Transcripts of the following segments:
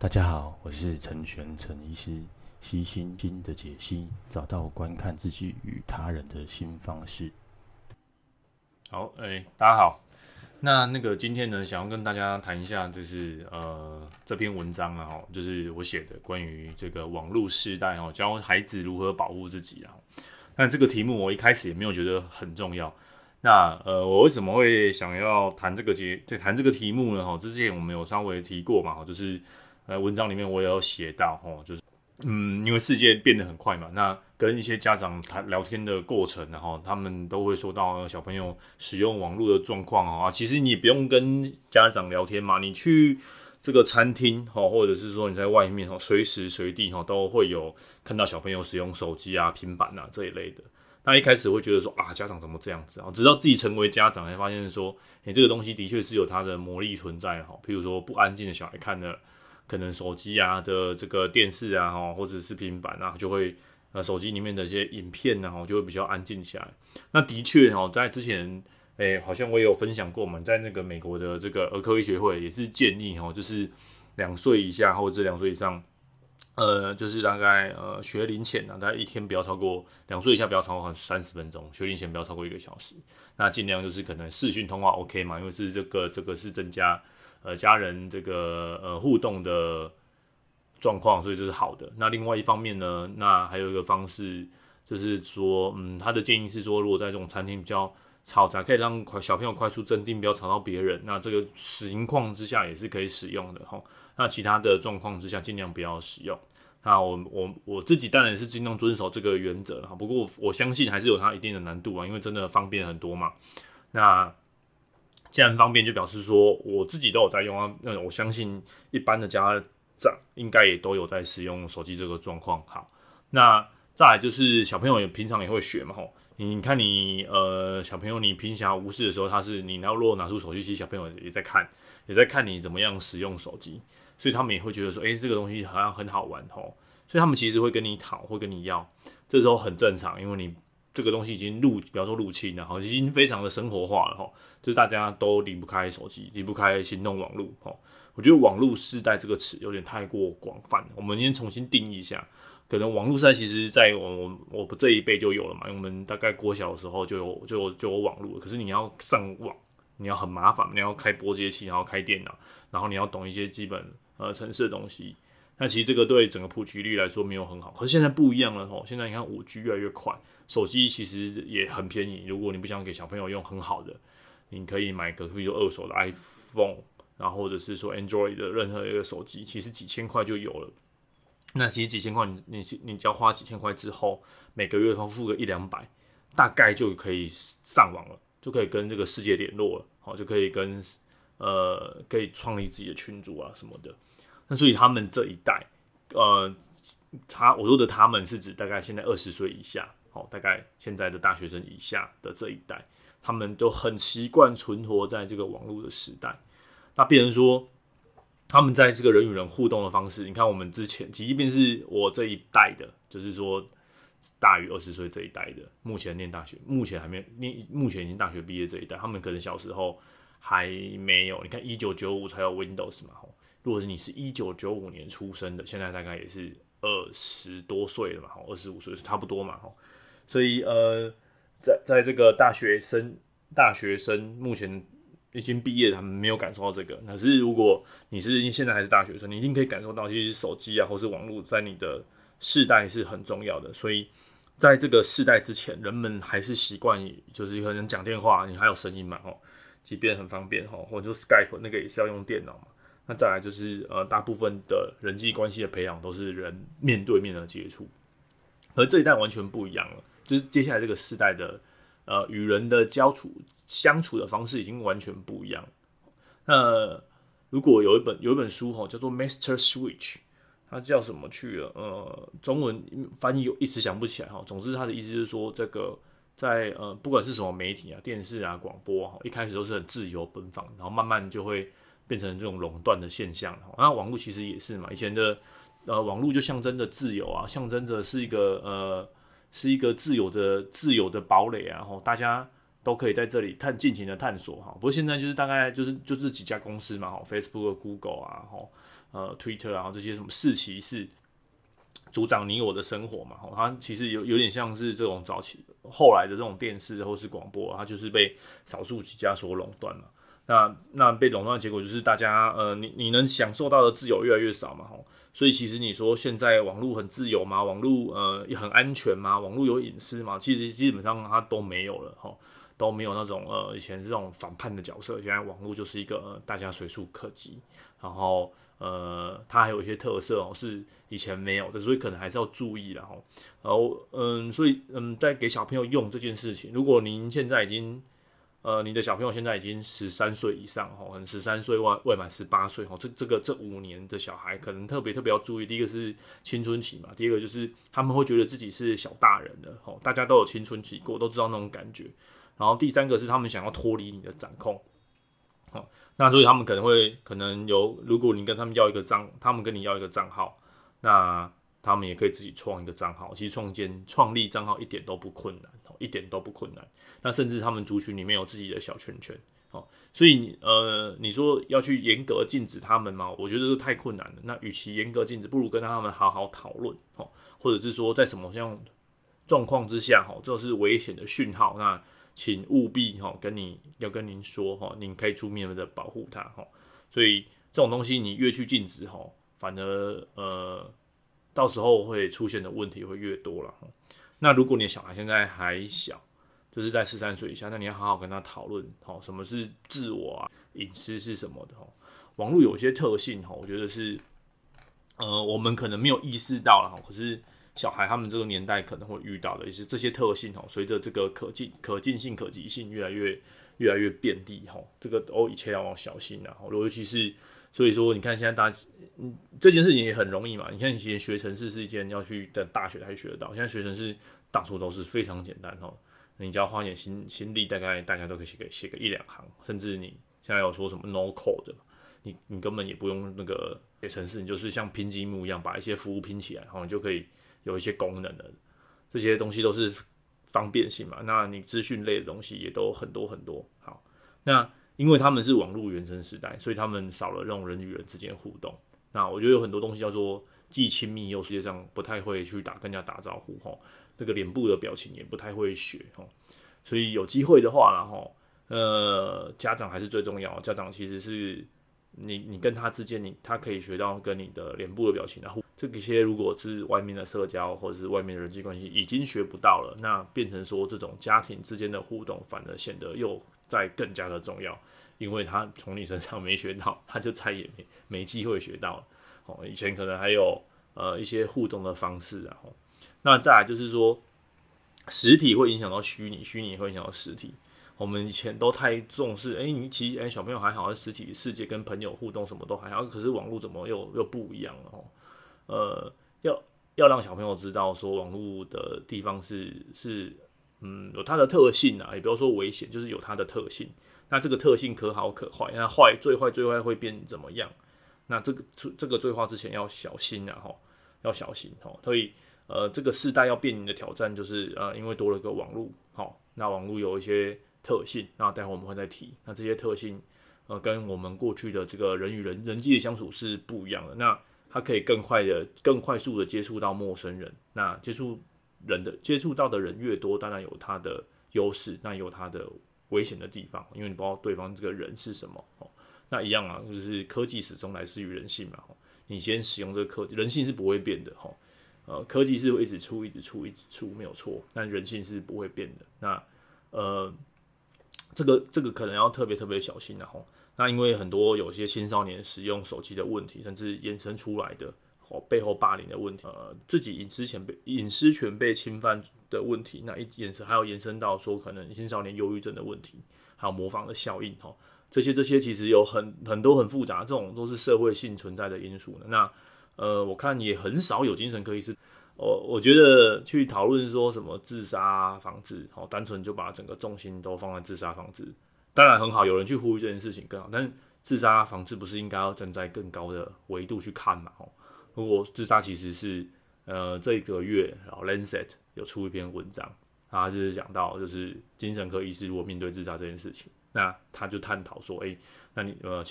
大家好，我是陈玄陈医师，悉心经的解析，找到观看自己与他人的新方式。好，哎、大家好。那那个今天呢，想要跟大家谈一下，就是呃这篇文章啊，哈，就是我写的关于这个网络世代哦，教孩子如何保护自己啊。那这个题目我一开始也没有觉得很重要。那呃，我为什么会想要谈这个节，对谈这个题目呢？哈，之前我们有稍微提过嘛，哈，就是呃文章里面我也有写到，哦，就是。嗯，因为世界变得很快嘛，那跟一些家长谈聊天的过程，然后他们都会说到小朋友使用网络的状况啊。其实你不用跟家长聊天嘛，你去这个餐厅哈，或者是说你在外面哈，随时随地哈都会有看到小朋友使用手机啊、平板啊这一类的。那一开始会觉得说啊，家长怎么这样子啊？直到自己成为家长，才发现说，诶，这个东西的确是有它的魔力存在哈。譬如说不安静的小孩看了。可能手机啊的这个电视啊，哈，或者是平板啊，就会呃手机里面的一些影片呢，哈，就会比较安静起来。那的确哈，在之前，诶、好像我也有分享过嘛，在那个美国的这个儿科医学会也是建议哈，就是两岁以下或者两岁以上，呃，就是大概呃学龄前呢，大概一天不要超过两岁以下不要超过三十分钟，学龄前不要超过一个小时。那尽量就是可能视讯通话 OK 嘛，因为是这个这个是增加。呃，家人这个呃互动的状况，所以这是好的。那另外一方面呢，那还有一个方式就是说，嗯，他的建议是说，如果在这种餐厅比较嘈杂，可以让小朋友快速镇定，不要吵到别人。那这个情况之下也是可以使用的哈。那其他的状况之下，尽量不要使用。那我我我自己当然是尽量遵守这个原则哈。不过，我相信还是有它一定的难度啊，因为真的方便很多嘛。那既然方便，就表示说我自己都有在用啊。那我相信一般的家长应该也都有在使用手机这个状况。好，那再来就是小朋友也平常也会学嘛。吼，你看你呃小朋友你平常无事的时候，他是你要如果拿出手机，其实小朋友也在看，也在看你怎么样使用手机，所以他们也会觉得说，诶、这个东西好像很好玩吼。所以他们其实会跟你讨，会跟你要，这时候很正常，因为你。这个东西已经入，比方说入侵了哈，已经非常的生活化了哈，就是大家都离不开手机，离不开行动网络哈。我觉得“网络世代”这个词有点太过广泛，我们先重新定义一下。可能网络世代其实在我我我不这一辈就有了嘛，因为我们大概国小的时候就有就有就有网络，可是你要上网，你要很麻烦，你要开拨接器，然后开电脑，然后你要懂一些基本呃程式的东西。那其实这个对整个普及率来说没有很好，可是现在不一样了吼，现在你看五 G 越来越快，手机其实也很便宜。如果你不想给小朋友用很好的，你可以买个比如说二手的 iPhone，然后或者是说 Android 的任何一个手机，其实几千块就有了。那其实几千块，你你你只要花几千块之后，每个月付个一两百，大概就可以上网了，就可以跟这个世界联络了，好，就可以跟呃可以创立自己的群组啊什么的。那所以他们这一代，呃，他我说的他们是指大概现在二十岁以下，好，大概现在的大学生以下的这一代，他们都很习惯存活在这个网络的时代。那变成说，他们在这个人与人互动的方式，你看我们之前，即便是我这一代的，就是说大于二十岁这一代的，目前念大学，目前还没念，目前已经大学毕业这一代，他们可能小时候还没有。你看一九九五才有 Windows 嘛，如果是你是一九九五年出生的，现在大概也是二十多岁了嘛，哈，二十五岁是差不多嘛，哈，所以呃，在在这个大学生，大学生目前已经毕业，他们没有感受到这个。可是如果你是现在还是大学生，你一定可以感受到，其实手机啊，或是网络在你的世代是很重要的。所以在这个世代之前，人们还是习惯就是可能讲电话，你还有声音嘛，哈，即便很方便，哈，或者说 Skype 那个也是要用电脑嘛。那再来就是呃，大部分的人际关系的培养都是人面对面的接触，和这一代完全不一样了。就是接下来这个世代的呃，与人的交处相处的方式已经完全不一样。那如果有一本有一本书哈，叫做《Master Switch》，它叫什么去了？呃，中文翻译一时想不起来哈。总之，它的意思就是说，这个在呃，不管是什么媒体啊、电视啊、广播哈，一开始都是很自由奔放，然后慢慢就会。变成这种垄断的现象，那网络其实也是嘛。以前的呃网络就象征着自由啊，象征着是一个呃是一个自由的自由的堡垒啊，大家都可以在这里探尽情的探索哈。不过现在就是大概就是就是几家公司嘛，，Facebook、Google 啊，呃 Twitter 啊这些什么四骑士，主掌你我的生活嘛，它其实有有点像是这种早期后来的这种电视或是广播，它就是被少数几家所垄断了。那那被垄断的结果就是大家呃，你你能享受到的自由越来越少嘛，吼。所以其实你说现在网络很自由吗？网络呃也很安全吗？网络有隐私吗？其实基本上它都没有了，吼，都没有那种呃以前这种反叛的角色。现在网络就是一个、呃、大家随处可及，然后呃它还有一些特色哦，是以前没有的，所以可能还是要注意了，吼。然后嗯，所以嗯，在给小朋友用这件事情，如果您现在已经呃，你的小朋友现在已经十三岁以上哈，可能十三岁未未满十八岁哈，这这个这五年的小孩可能特别特别要注意。第一个是青春期嘛，第二个就是他们会觉得自己是小大人了哈，大家都有青春期过，都知道那种感觉。然后第三个是他们想要脱离你的掌控，好，那所以他们可能会可能有，如果你跟他们要一个账，他们跟你要一个账号，那。他们也可以自己创一个账号，其实创建创立账号一点都不困难，一点都不困难。那甚至他们族群里面有自己的小圈圈，哦，所以呃，你说要去严格禁止他们吗？我觉得这太困难了。那与其严格禁止，不如跟他们好好讨论，哦，或者是说在什么样状况之下，哈，这是危险的讯号，那请务必哈，跟你要跟您说，哈，您可以出面的保护他，哈。所以这种东西你越去禁止，哈，反而呃。到时候会出现的问题会越多了。那如果你小孩现在还小，就是在十三岁以下，那你要好好跟他讨论，好，什么是自我啊，隐私是什么的。网络有一些特性，哈，我觉得是，呃，我们可能没有意识到了，哈，可是小孩他们这个年代可能会遇到的一些这些特性，哈，随着这个可进、可进性、可及性越来越、越来越遍地，哈，这个哦，一切要小心啊，尤其是。所以说，你看现在大家，嗯，这件事情也很容易嘛。你看以前学程式是一件要去等大学才学得到，现在学程式到处都是非常简单哦。你只要花点心心力，大概大家都可以写个写个一两行，甚至你现在有说什么 no code 的，你你根本也不用那个写程式，你就是像拼积木一样把一些服务拼起来，然后你就可以有一些功能的。这些东西都是方便性嘛。那你资讯类的东西也都很多很多。好，那。因为他们是网络原生时代，所以他们少了这种人与人之间互动。那我觉得有很多东西叫做既亲密又世界上不太会去打跟人家打招呼哈，那个脸部的表情也不太会学哈。所以有机会的话，然后呃，家长还是最重要。家长其实是你你跟他之间，你他可以学到跟你的脸部的表情，然后这些如果是外面的社交或者是外面的人际关系已经学不到了，那变成说这种家庭之间的互动反而显得又。再更加的重要，因为他从你身上没学到，他就再也没没机会学到了。哦，以前可能还有呃一些互动的方式，然后那再来就是说，实体会影响到虚拟，虚拟会影响到实体。我们以前都太重视，哎、你其实哎、小朋友还好，实体世界跟朋友互动什么都还好，可是网络怎么又又不一样了？哦，呃，要要让小朋友知道说网络的地方是是。嗯，有它的特性啊，也不要说危险，就是有它的特性。那这个特性可好可坏，那坏最坏最坏会变怎么样？那这个这个最坏之前要小心啊，吼，要小心吼。所以呃，这个世代要面临的挑战就是呃，因为多了个网络，好，那网络有一些特性，那待会我们会再提。那这些特性呃，跟我们过去的这个人与人人际的相处是不一样的。那它可以更快的、更快速的接触到陌生人，那接触。人的接触到的人越多，当然有他的优势，那有他的危险的地方，因为你不知道对方这个人是什么哦。那一样啊，就是科技始终来自于人性嘛。你先使用这个科技，人性是不会变的哈。呃，科技是会一直出、一直出、一直出，没有错。但人性是不会变的。那呃，这个这个可能要特别特别小心的哈。那因为很多有些青少年使用手机的问题，甚至衍生出来的。哦，背后霸凌的问题，呃，自己隐私权被隐私权被侵犯的问题，那一延伸还有延伸到说可能青少年忧郁症的问题，还有模仿的效应，哈，这些这些其实有很很多很复杂，这种都是社会性存在的因素的。那呃，我看也很少有精神科医师，我我觉得去讨论说什么自杀防治，好，单纯就把整个重心都放在自杀防治，当然很好，有人去呼吁这件事情更好，但自杀防治不是应该要站在更高的维度去看嘛，吼。如果自杀其实是，呃，这一个月然后 Lancet 有出一篇文章，他就是讲到，就是精神科医师如果面对自杀这件事情，那他就探讨说，诶、欸，那你呃，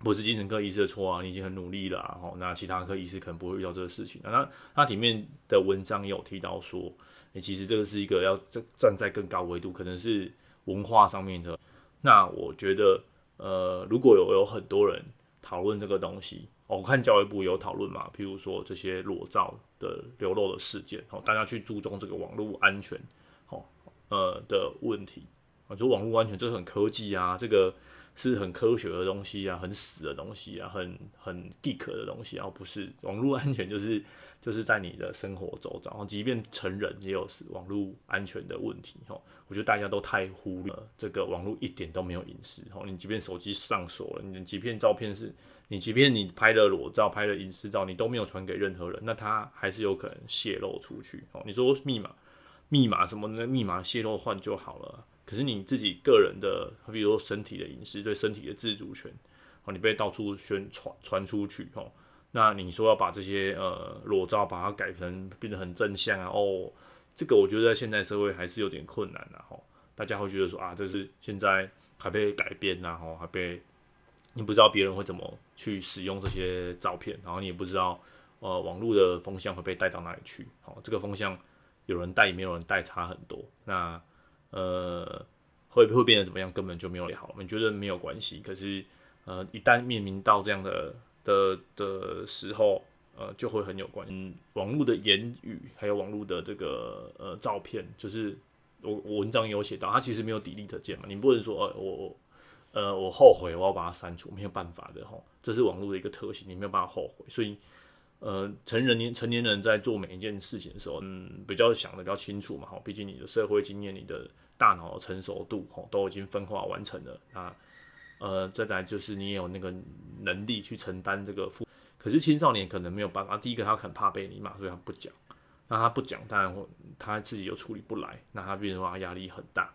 不是精神科医师的错啊，你已经很努力了，啊，吼，那其他科医师可能不会遇到这个事情。那它里面的文章也有提到说，诶、其实这个是一个要站站在更高维度，可能是文化上面的。那我觉得，呃，如果有有很多人讨论这个东西，我看教育部有讨论嘛，譬如说这些裸照的流露的事件，哦，大家去注重这个网络安全，哦，呃的问题啊，就网络安全这是很科技啊，这个。是很科学的东西啊，很死的东西啊，很很 geek 的东西啊，而不是网络安全，就是就是在你的生活周遭，即便成人也有网络安全的问题哈。我觉得大家都太忽略了这个网络一点都没有隐私哈。你即便手机上锁了，你即便照片是，你即便你拍了裸照、拍了隐私照，你都没有传给任何人，那他还是有可能泄露出去哦。你说密码、密码什么的，密码泄露换就好了。可是你自己个人的，比如说身体的隐私，对身体的自主权，哦，你被到处宣传传出去，哦，那你说要把这些呃裸照把它改成变得很正向啊，哦，这个我觉得在现代社会还是有点困难的，吼，大家会觉得说啊，这是现在还被改变呐，哦，还被你不知道别人会怎么去使用这些照片，然后你也不知道呃网络的风向会被带到哪里去，哦，这个风向有人带也没有人带差很多，那。呃，会会变得怎么样，根本就没有好。我们觉得没有关系，可是呃，一旦面临到这样的的的时候，呃，就会很有关。嗯，网络的言语，还有网络的这个呃照片，就是我我文章有写到，它其实没有 delete 键嘛，你不能说呃我呃我后悔我要把它删除，没有办法的吼，这是网络的一个特性，你没有办法后悔，所以。呃，成人年成年人在做每一件事情的时候，嗯，比较想的比较清楚嘛，哈，毕竟你的社会经验、你的大脑成熟度，哈，都已经分化完成了。那，呃，再来就是你有那个能力去承担这个负。可是青少年可能没有办法，第一个他很怕被你骂，所以他不讲。那他不讲，当然他自己又处理不来，那他变成话压力很大。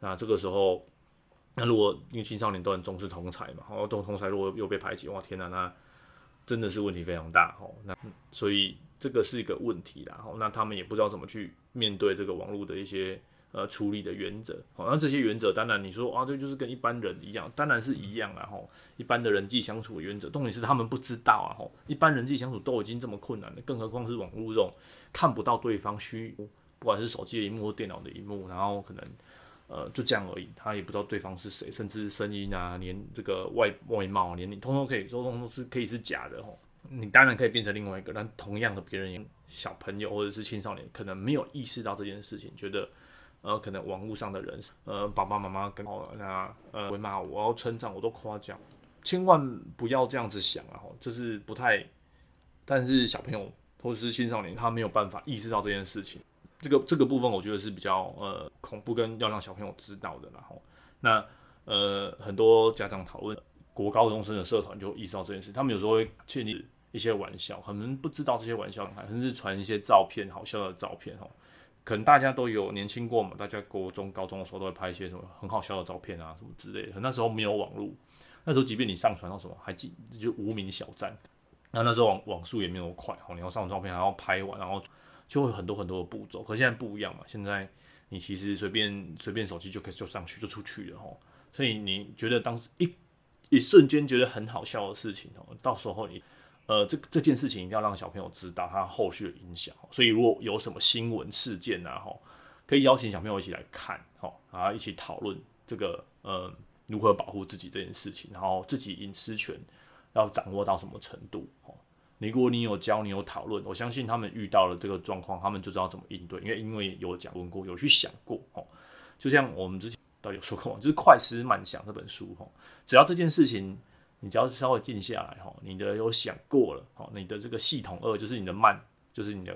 那这个时候，那如果因为青少年都很重视同才嘛，然后同同才如果又被排挤，哇，天哪，那。真的是问题非常大哦，那所以这个是一个问题啦，那他们也不知道怎么去面对这个网络的一些呃处理的原则，好，那这些原则当然你说啊，这就是跟一般人一样，当然是一样啊，吼，一般的人际相处原则，重点是他们不知道啊，吼，一般人际相处都已经这么困难了，更何况是网络这种看不到对方虚，不管是手机的萤幕或电脑的萤幕，然后可能。呃，就这样而已，他也不知道对方是谁，甚至声音啊，连这个外外貌，连你通通可以，通通都是可以是假的哦。你当然可以变成另外一个，但同样的，别人小朋友或者是青少年，可能没有意识到这件事情，觉得呃，可能网络上的人，呃，爸爸妈妈跟我那呃会骂我，我要称赞我都夸奖，千万不要这样子想啊，这是不太，但是小朋友或者是青少年，他没有办法意识到这件事情。这个这个部分我觉得是比较呃恐怖跟要让小朋友知道的，然后那呃很多家长讨论国高中生的社团就意识到这件事，他们有时候会建立一些玩笑，可能不知道这些玩笑，甚至传一些照片，好笑的照片哈，可能大家都有年轻过嘛，大家国中高中的时候都会拍一些什么很好笑的照片啊什么之类的，那时候没有网络，那时候即便你上传到什么，还记就无名小站，那那时候网网速也没有快，你要上传照片还要拍完，然后。就会很多很多的步骤，可现在不一样嘛。现在你其实随便随便手机就可以就上去就出去了吼。所以你觉得当时一一瞬间觉得很好笑的事情哦，到时候你呃这这件事情一定要让小朋友知道他后续的影响。所以如果有什么新闻事件啊吼，可以邀请小朋友一起来看哈，然后一起讨论这个呃如何保护自己这件事情，然后自己隐私权要掌握到什么程度吼。如果你有教，你有讨论，我相信他们遇到了这个状况，他们就知道怎么应对。因为因为有讲问过，有去想过，哦，就像我们之前都有说过，就是《快思慢想》这本书，哦，只要这件事情你只要稍微静下来，哈，你的有想过了，哦，你的这个系统二就是你的慢，就是你的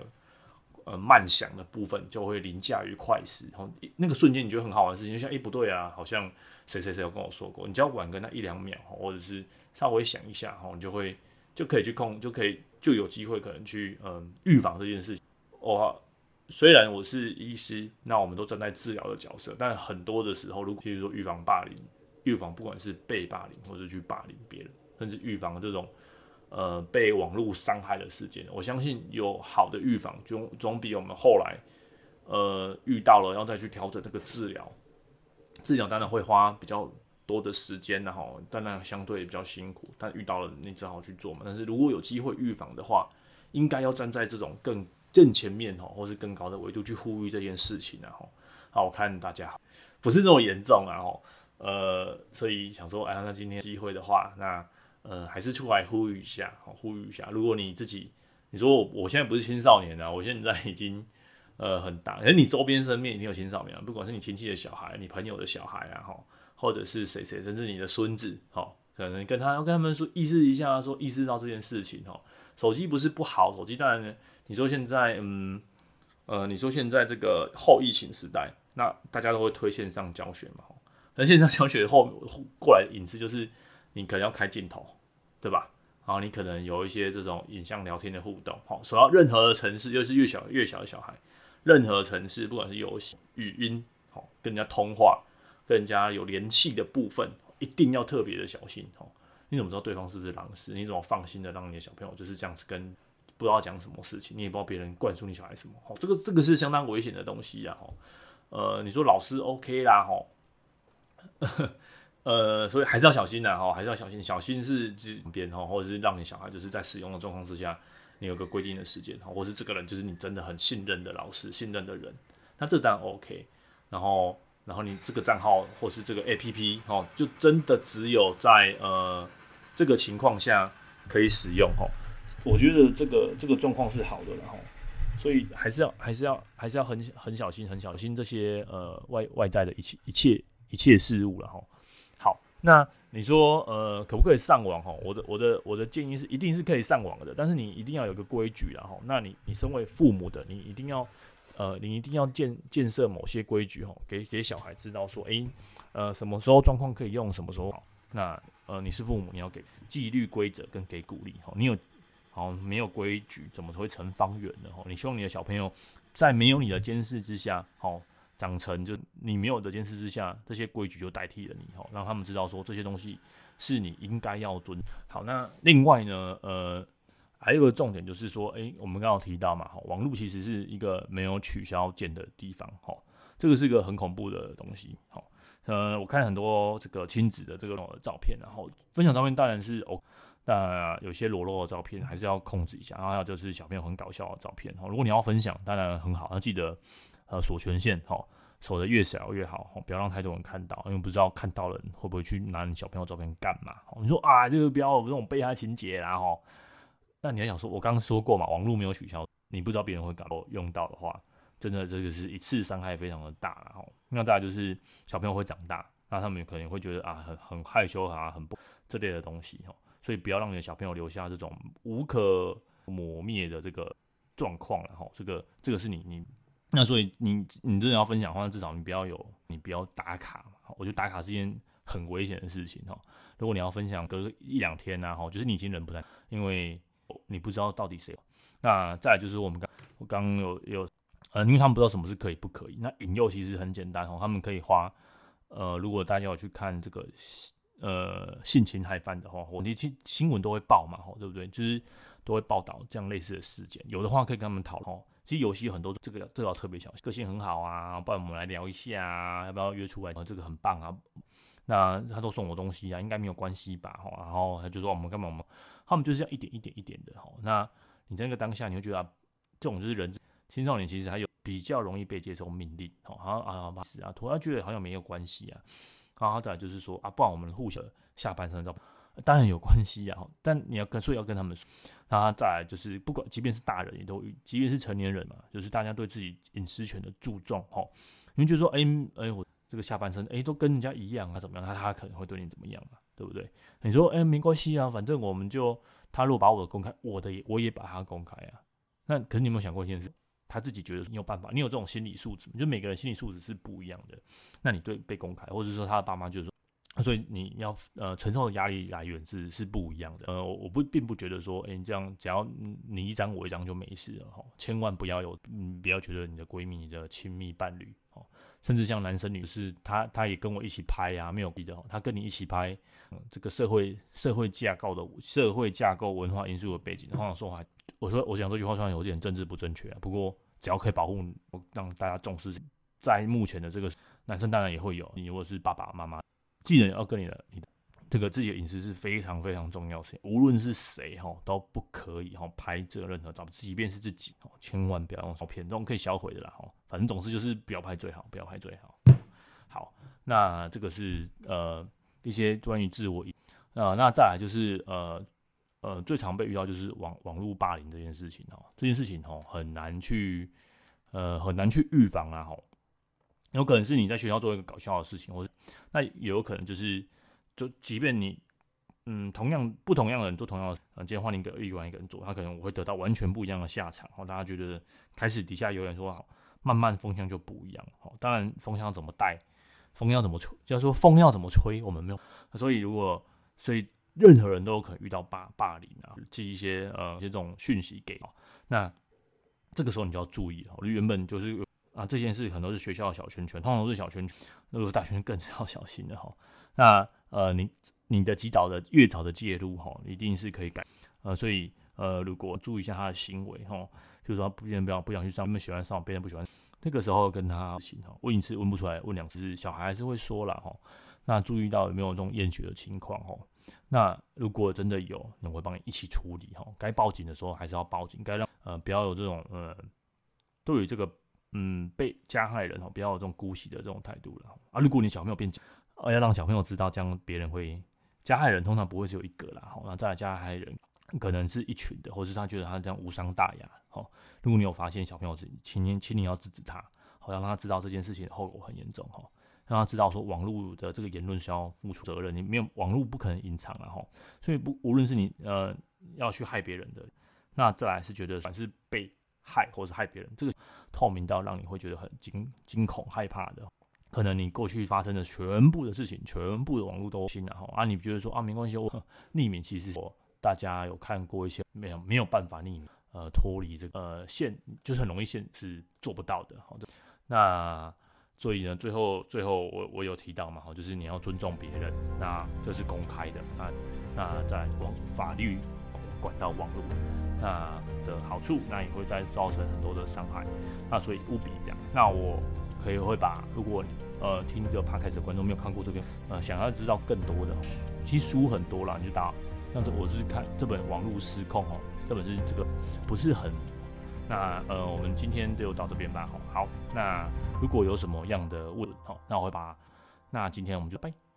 呃慢想的部分就会凌驾于快思，然后那个瞬间你觉得很好玩的事情，就像哎不对啊，好像谁谁谁有跟我说过，你只要晚个那一两秒，或者是稍微想一下，哈，你就会。就可以去控，就可以就有机会可能去嗯预防这件事情。我虽然我是医师，那我们都站在治疗的角色，但很多的时候，如果譬如说预防霸凌，预防不管是被霸凌或者去霸凌别人，甚至预防这种呃被网络伤害的事件，我相信有好的预防，总总比我们后来呃遇到了要再去调整这个治疗，治疗当然会花比较多的时间，然后当然相对比较辛苦，但遇到了你只好去做嘛。但是如果有机会预防的话，应该要站在这种更正前面哈，或是更高的维度去呼吁这件事情然后，好，我看大家不是这么严重然后，呃，所以想说，哎，那今天机会的话，那呃还是出来呼吁一下，呼吁一下。如果你自己，你说我我现在不是青少年啊，我现在已经呃很大，而你周边身边一定有青少年，不管是你亲戚的小孩，你朋友的小孩啊，哈，或者是谁谁，甚至你的孙子，哈，可能跟他要跟他们说意识一下，说意识到这件事情，哈，手机不是不好，手机当然，你说现在，嗯，呃，你说现在这个后疫情时代，那大家都会推线上教学嘛，那线上教学后过来隐私就是你可能要开镜头，对吧？然后你可能有一些这种影像聊天的互动，好，所要任何的城市，就是越小越小的小孩，任何城市，不管是游戏、语音，好，跟人家通话，跟人家有联系的部分，一定要特别的小心，哦。你怎么知道对方是不是狼师？你怎么放心的让你的小朋友就是这样子跟不知道讲什么事情？你也不知道别人灌输你小孩什么，好，这个这个是相当危险的东西呀，哈。呃，你说老师 OK 啦，哈，呃，所以还是要小心的哈，还是要小心。小心是指边哈，或者是让你小孩就是在使用的状况之下，你有个规定的时间哈，或是这个人就是你真的很信任的老师、信任的人，那这当然 OK。然后，然后你这个账号或是这个 APP 哈，就真的只有在呃这个情况下可以使用哈。我觉得这个这个状况是好的，然后。所以还是要还是要还是要很很小心很小心这些呃外外在的一切一切一切事物了哈。好，那你说呃可不可以上网哈？我的我的我的建议是一定是可以上网的，但是你一定要有个规矩然后。那你你身为父母的，你一定要呃你一定要建建设某些规矩哈，给给小孩知道说，诶、呃什么时候状况可以用，什么时候。那呃你是父母，你要给纪律规则跟给鼓励哈。你有。哦，没有规矩，怎么会成方圆呢？哦，你希望你的小朋友在没有你的监视之下，哦，长成就你没有的监视之下，这些规矩就代替了你，哦，让他们知道说这些东西是你应该要遵。好，那另外呢，呃，还有一个重点就是说，诶，我们刚刚提到嘛，哈，网络其实是一个没有取消键的地方，哈，这个是一个很恐怖的东西，哈，呃，我看很多这个亲子的这个照片，然后分享照片当然是哦。那有些裸露的照片还是要控制一下，然后还有就是小朋友很搞笑的照片哈。如果你要分享，当然很好，要记得呃锁权限哈，锁的越小越好，不要让太多人看到，因为不知道看到人会不会去拿你小朋友照片干嘛。你说啊，这个不要有这种被害情节啦哈。那你要想说，我刚刚说过嘛，网络没有取消，你不知道别人会搞用到的话，真的这个是一次伤害非常的大然后。那再来就是小朋友会长大，那他们可能会觉得啊很很害羞啊，很不这类的东西哈。所以不要让你的小朋友留下这种无可磨灭的这个状况了哈。这个这个是你你那所以你你真的要分享的话，至少你不要有你不要打卡。我觉得打卡是件很危险的事情哈。如果你要分享隔一两天呐哈，就是你已经人不在，因为你不知道到底谁。那再就是我们刚我刚有有呃，因为他们不知道什么是可以不可以。那引诱其实很简单哈，他们可以花呃，如果大家有去看这个。呃，性侵害犯的话，我你新新闻都会报嘛，哈，对不对？就是都会报道这样类似的事件。有的话可以跟他们讨论。其实游戏很多，这个这个要特别小心，个性很好啊，不然我们来聊一下啊，要不要约出来？这个很棒啊。那他都送我东西啊，应该没有关系吧？吼，然后他就说我们干嘛？我们他们就是这样一点一点一点的，吼。那你在那个当下，你会觉得、这种就是人青少年其实还有比较容易被接受命令，好像啊是啊，突然觉得好像没有关系啊。然后再来就是说啊，不然我们互相下半身照，当然有关系啊。但你要跟，所以要跟他们说。然后再来就是，不管即便是大人，也都即便是成年人嘛，就是大家对自己隐私权的注重哈。因为就说，哎、欸、哎、我这个下半身哎、都跟人家一样啊，怎么样？他他可能会对你怎么样嘛，对不对？你说哎、没关系啊，反正我们就他如果把我的公开，我的也我也把他公开啊。那可是你有没有想过一件事？他自己觉得你有办法，你有这种心理素质，就每个人心理素质是不一样的。那你对被公开，或者说他的爸妈就是说，所以你要呃承受的压力来源是是不一样的。呃，我我不并不觉得说，哎、这样只要你一张我一张就没事了哈。千万不要有，嗯，不要觉得你的闺蜜、你的亲密伴侣，哦，甚至像男生女士，他他也跟我一起拍呀、没有逼的，他跟你一起拍，嗯，这个社会社会架构的社会架构文化因素的背景，然后说话。我说，我想这句话虽然有点政治不正确啊，不过只要可以保护，让大家重视，在目前的这个男生当然也会有，你如果是爸爸妈妈技能要跟你的你的这个自己的隐私是非常非常重要的，无论是谁哈都不可以哈拍这任何照片，即便是自己哦，千万不要用照片，这种可以销毁的啦哈，反正总之就是不要拍最好，不要拍最好。好，那这个是呃一些关于自我呃，那再来就是呃。呃，最常被遇到就是网网络霸凌这件事情哦，这件事情哦很难去呃很难去预防啊吼，有可能是你在学校做一个搞笑的事情，或者那也有可能就是就即便你嗯同样不同样的人做同样的，呃，今天换一个另外一个人做，他可能我会得到完全不一样的下场哦。大家觉得开始底下有人说，慢慢风向就不一样哦。当然风向怎么带，风要怎么吹，就是说风要怎么吹，我们没有。所以如果所以。任何人都有可能遇到霸霸凌啊，寄一些呃这种讯息给，那这个时候你就要注意哦。原本就是啊这件事可能都是学校的小圈圈，通常都是小圈圈，如果是大圈圈更是要小心的哈。那呃你你的及早的越早的介入哈，一定是可以改呃，所以呃如果注意一下他的行为哈，就是说别人不要不想去上，别人喜欢上，别人不喜欢，这个时候跟他行哈，问一次问不出来，问两次小孩还是会说了哈。那注意到有没有这种厌学的情况哈？那如果真的有，我会帮你一起处理哈。该报警的时候还是要报警，该让呃不要有这种呃对于这个嗯被加害人哈，不要有这种姑息的这种态度了啊。如果你小朋友变，呃要让小朋友知道，这样别人会加害人通常不会只有一个啦。好，那再来加害人可能是一群的，或是他觉得他这样无伤大雅。好，如果你有发现小朋友是，请你请你要制止他，好让他知道这件事情后果很严重哈。让他知道说网络的这个言论需要付出责任，你没有网络不可能隐藏了哈，所以不无论是你呃要去害别人的，那再来是觉得凡是被害或是害别人，这个透明到让你会觉得很惊惊恐害怕的，可能你过去发生的全部的事情，全部的网络都清了哈啊，你觉得说啊没关系，我匿名其实我大家有看过一些没有没有办法匿名呃脱离这个呃线，就是很容易线是做不到的，好的那。所以呢，最后最后我我有提到嘛，哈，就是你要尊重别人，那这是公开的，那那在网法律管道网络，那的好处，那也会再造成很多的伤害，那所以务必这样。那我可以会把，如果你呃听这个 podcast 的观众没有看过这边，呃想要知道更多的，其实书很多啦，你就打，像这我是看这本《网络失控》哦，这本是这个不是很。那呃，我们今天就到这边吧。好，那如果有什么样的问，好，那我会把，那今天我们就拜。